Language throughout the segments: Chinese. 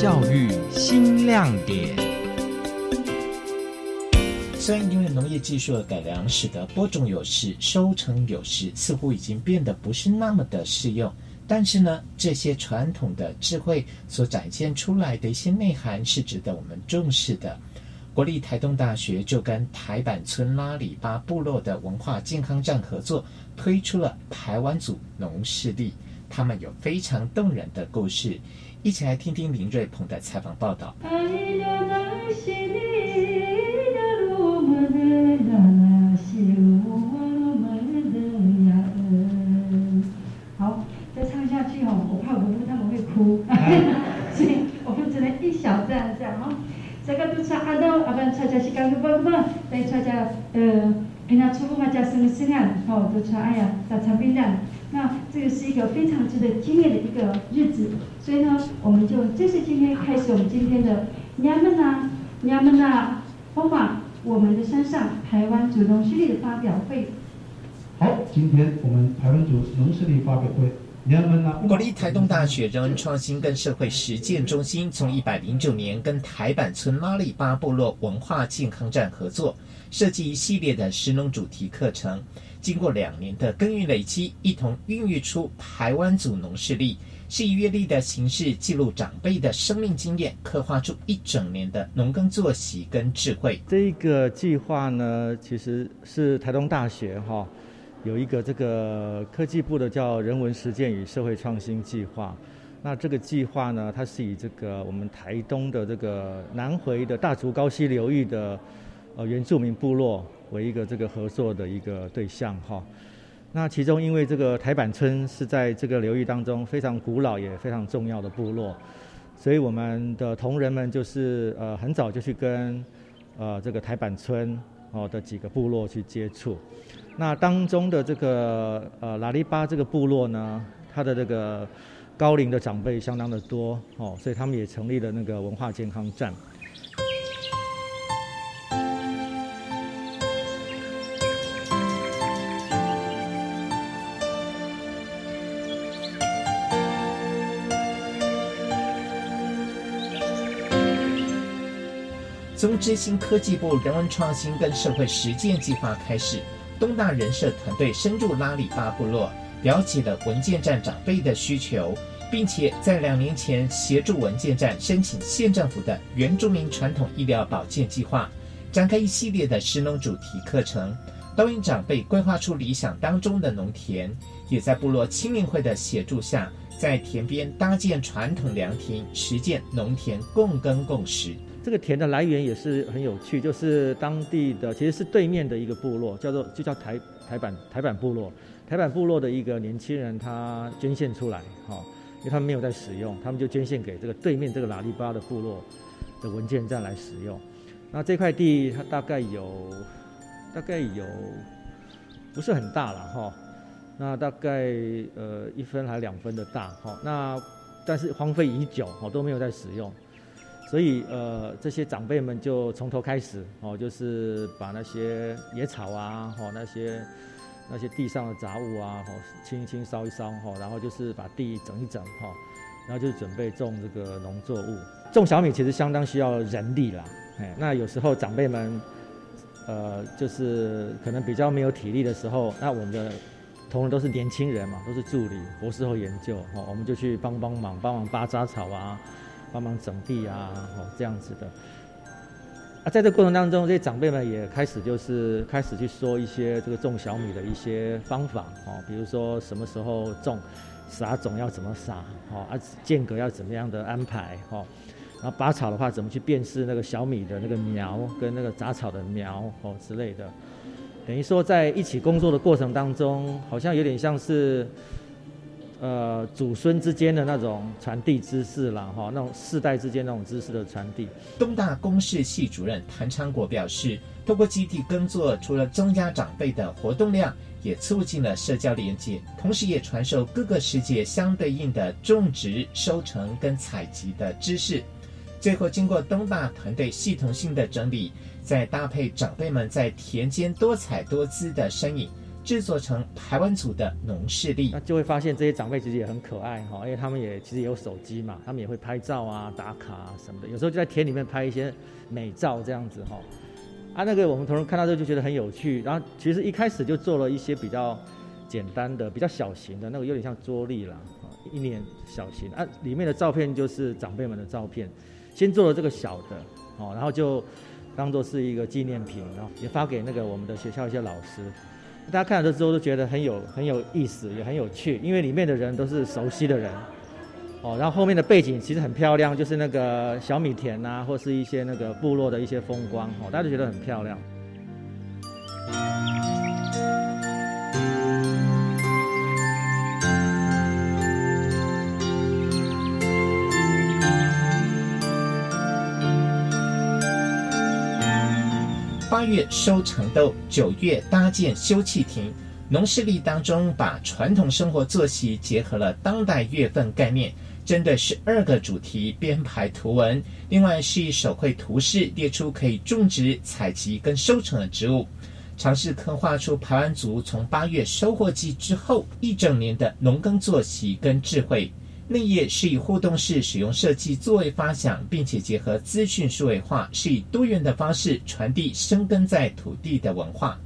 教育新亮点。虽然因为农业技术的改良，使得播种有时、收成有时，似乎已经变得不是那么的适用。但是呢，这些传统的智慧所展现出来的一些内涵，是值得我们重视的。国立台东大学就跟台板村拉里巴部落的文化健康站合作，推出了台湾组农事力。他们有非常动人的故事，一起来听听林瑞鹏的采访报道。好，再唱下去哦，我怕文物他们会哭，所以我们只能一小段这样哦。这个都唱阿东，阿不唱家是刚刚不不，再唱家呃，平常初步嘛叫什么声量，哦，都唱哎呀，打长兵蛋。那这个是一个非常值得纪念的一个日子，所以呢，我们就正式今天开始我们今天的娘们呐，娘们呐，风马我们的山上台湾主动势力的发表会。好，今天我们台湾主农势力发表会。国立台东大学人文创新跟社会实践中心从一百零九年跟台板村拉里巴部落文化健康站合作，设计一系列的食农主题课程。经过两年的耕耘累积，一同孕育出台湾祖农势力，是以阅历的形式记录长辈的生命经验，刻画出一整年的农耕作息跟智慧。这个计划呢，其实是台东大学哈。有一个这个科技部的叫人文实践与社会创新计划，那这个计划呢，它是以这个我们台东的这个南回的大竹高溪流域的呃原住民部落为一个这个合作的一个对象哈。那其中因为这个台板村是在这个流域当中非常古老也非常重要的部落，所以我们的同仁们就是呃很早就去跟呃这个台板村哦的几个部落去接触。那当中的这个呃拉力巴这个部落呢，它的这个高龄的长辈相当的多哦，所以他们也成立了那个文化健康站。从执行科技部人文创新跟社会实践计划开始。东大人社团队深入拉里巴部落，了解了文件站长辈的需求，并且在两年前协助文件站申请县政府的原住民传统医疗保健计划，展开一系列的施农主题课程，导引长辈规划出理想当中的农田，也在部落青年会的协助下，在田边搭建传统凉亭，实践农田共耕共识。这个田的来源也是很有趣，就是当地的其实是对面的一个部落，叫做就叫台台板台板部落，台板部落的一个年轻人他捐献出来，哈，因为他们没有在使用，他们就捐献给这个对面这个拉力巴的部落的文件站来使用。那这块地它大概有大概有不是很大了哈，那大概呃一分还两分的大哈，那但是荒废已久，哦都没有在使用。所以，呃，这些长辈们就从头开始，哦，就是把那些野草啊，哦，那些那些地上的杂物啊，哦，清一清、烧一烧，哈，然后就是把地整一整，哈，然后就是准备种这个农作物。种小米其实相当需要人力啦，哎，那有时候长辈们，呃，就是可能比较没有体力的时候，那我们的同仁都是年轻人嘛，都是助理、博士后研究，哈，我们就去帮帮忙，帮忙拔杂草啊。帮忙整地啊，哦，这样子的。啊，在这过程当中，这些长辈们也开始就是开始去说一些这个种小米的一些方法，哦，比如说什么时候种，撒种要怎么撒，哦，啊，间隔要怎么样的安排，哦，然后拔草的话怎么去辨识那个小米的那个苗跟那个杂草的苗，哦之类的。等于说在一起工作的过程当中，好像有点像是。呃，祖孙之间的那种传递知识了哈，那种世代之间那种知识的传递。东大公事系主任谭昌国表示，透过集体耕作，除了增加长辈的活动量，也促进了社交连接，同时也传授各个时节相对应的种植、收成跟采集的知识。最后，经过东大团队系统性的整理，再搭配长辈们在田间多彩多姿的身影。制作成台湾族的农事历那。就会发现这些长辈其实也很可爱哈，因为他们也其实也有手机嘛，他们也会拍照啊、打卡啊什么的，有时候就在田里面拍一些美照这样子哈。啊，那个我们同仁看到之后就觉得很有趣，然后其实一开始就做了一些比较简单的、比较小型的那个，有点像桌历啦，一年小型啊，里面的照片就是长辈们的照片，先做了这个小的，哦，然后就当做是一个纪念品，然后也发给那个我们的学校一些老师。大家看了之后都觉得很有很有意思，也很有趣，因为里面的人都是熟悉的人，哦，然后后面的背景其实很漂亮，就是那个小米田呐、或是一些那个部落的一些风光，哦，大家都觉得很漂亮。八月收成豆，九月搭建休憩亭。农事历当中把传统生活作息结合了当代月份概念，针对十二个主题编排图文。另外是以手绘图示列出可以种植、采集跟收成的植物，尝试刻画出排湾族从八月收获季之后一整年的农耕作息跟智慧。内页是以互动式使用设计作为发想，并且结合资讯数位化，是以多元的方式传递生根在土地的文化。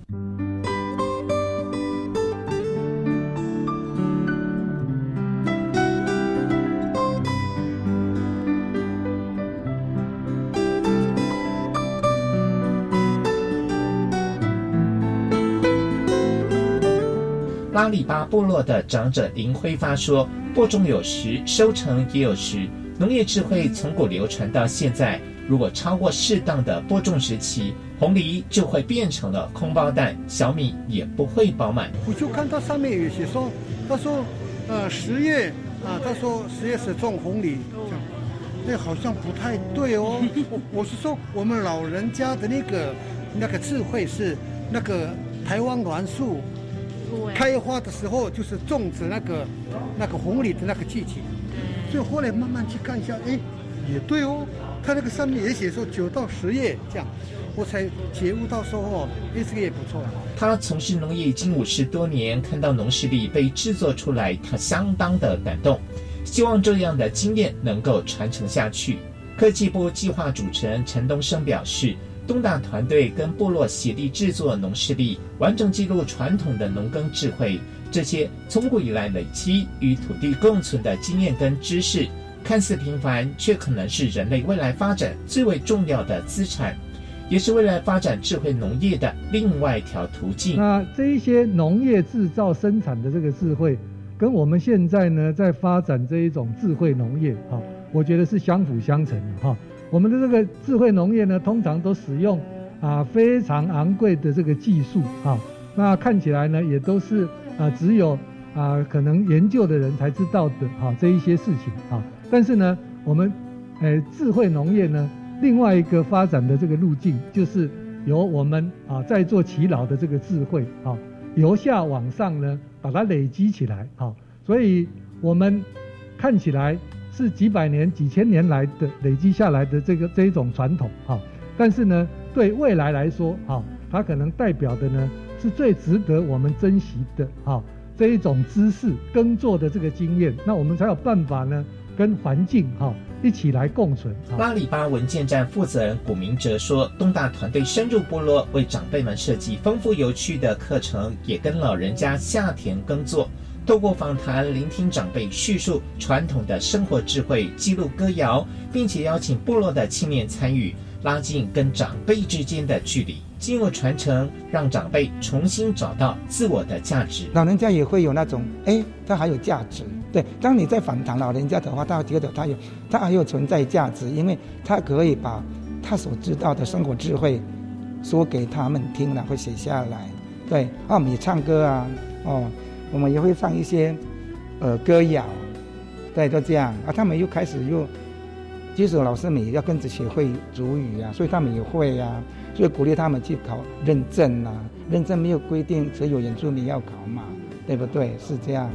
拉里巴部落的长者林辉发说：“播种有时，收成也有时。农业智慧从古流传到现在，如果超过适当的播种时期，红梨就会变成了空包蛋，小米也不会饱满。我就看到上面有写说，他说，呃，十月啊，他说十月是种红梨，那好像不太对哦。我我是说，我们老人家的那个那个智慧是那个台湾栾树开花的时候，就是种植那个那个红李的那个季节。所以后来慢慢去看一下，哎，也对哦，它那个上面也写说九到十月这样，我才觉悟到说哦，哎，这个也不错。他从事农业已经五十多年，看到农事历被制作出来，他相当的感动，希望这样的经验能够传承下去。科技部计划主持人陈东升表示，东大团队跟部落协力制作农事历，完整记录传统的农耕智慧，这些从古以来累积与土地共存的经验跟知识，看似平凡，却可能是人类未来发展最为重要的资产。也是未来发展智慧农业的另外一条途径。那这一些农业制造生产的这个智慧，跟我们现在呢在发展这一种智慧农业，哈，我觉得是相辅相成的哈。我们的这个智慧农业呢，通常都使用啊非常昂贵的这个技术啊，那看起来呢也都是啊只有啊可能研究的人才知道的哈这一些事情啊。但是呢，我们呃智慧农业呢。另外一个发展的这个路径，就是由我们啊在做祈祷的这个智慧啊，由下往上呢，把它累积起来啊。所以我们看起来是几百年、几千年来的累积下来的这个这一种传统哈，但是呢，对未来来说哈，它可能代表的呢是最值得我们珍惜的哈这一种知识耕作的这个经验，那我们才有办法呢跟环境哈。一起来共存。拉里巴文件站负责人古明哲说：“东大团队深入部落，为长辈们设计丰富有趣的课程，也跟老人家下田耕作。透过访谈，聆听长辈叙述传统的生活智慧，记录歌谣，并且邀请部落的青年参与，拉近跟长辈之间的距离。经过传承，让长辈重新找到自我的价值。老人家也会有那种，哎，他还有价值。”对，当你在访谈老人家的话，他觉得他有，他还有存在价值，因为他可以把他所知道的生活智慧说给他们听了，会写下来。对，啊，我们也唱歌啊，哦，我们也会放一些呃歌谣，对，就这样。啊，他们又开始又，即使老师们也要跟着学会主语啊，所以他们也会啊，所以鼓励他们去考认证啊，认证没有规定只有原住民要考嘛，对不对？是这样。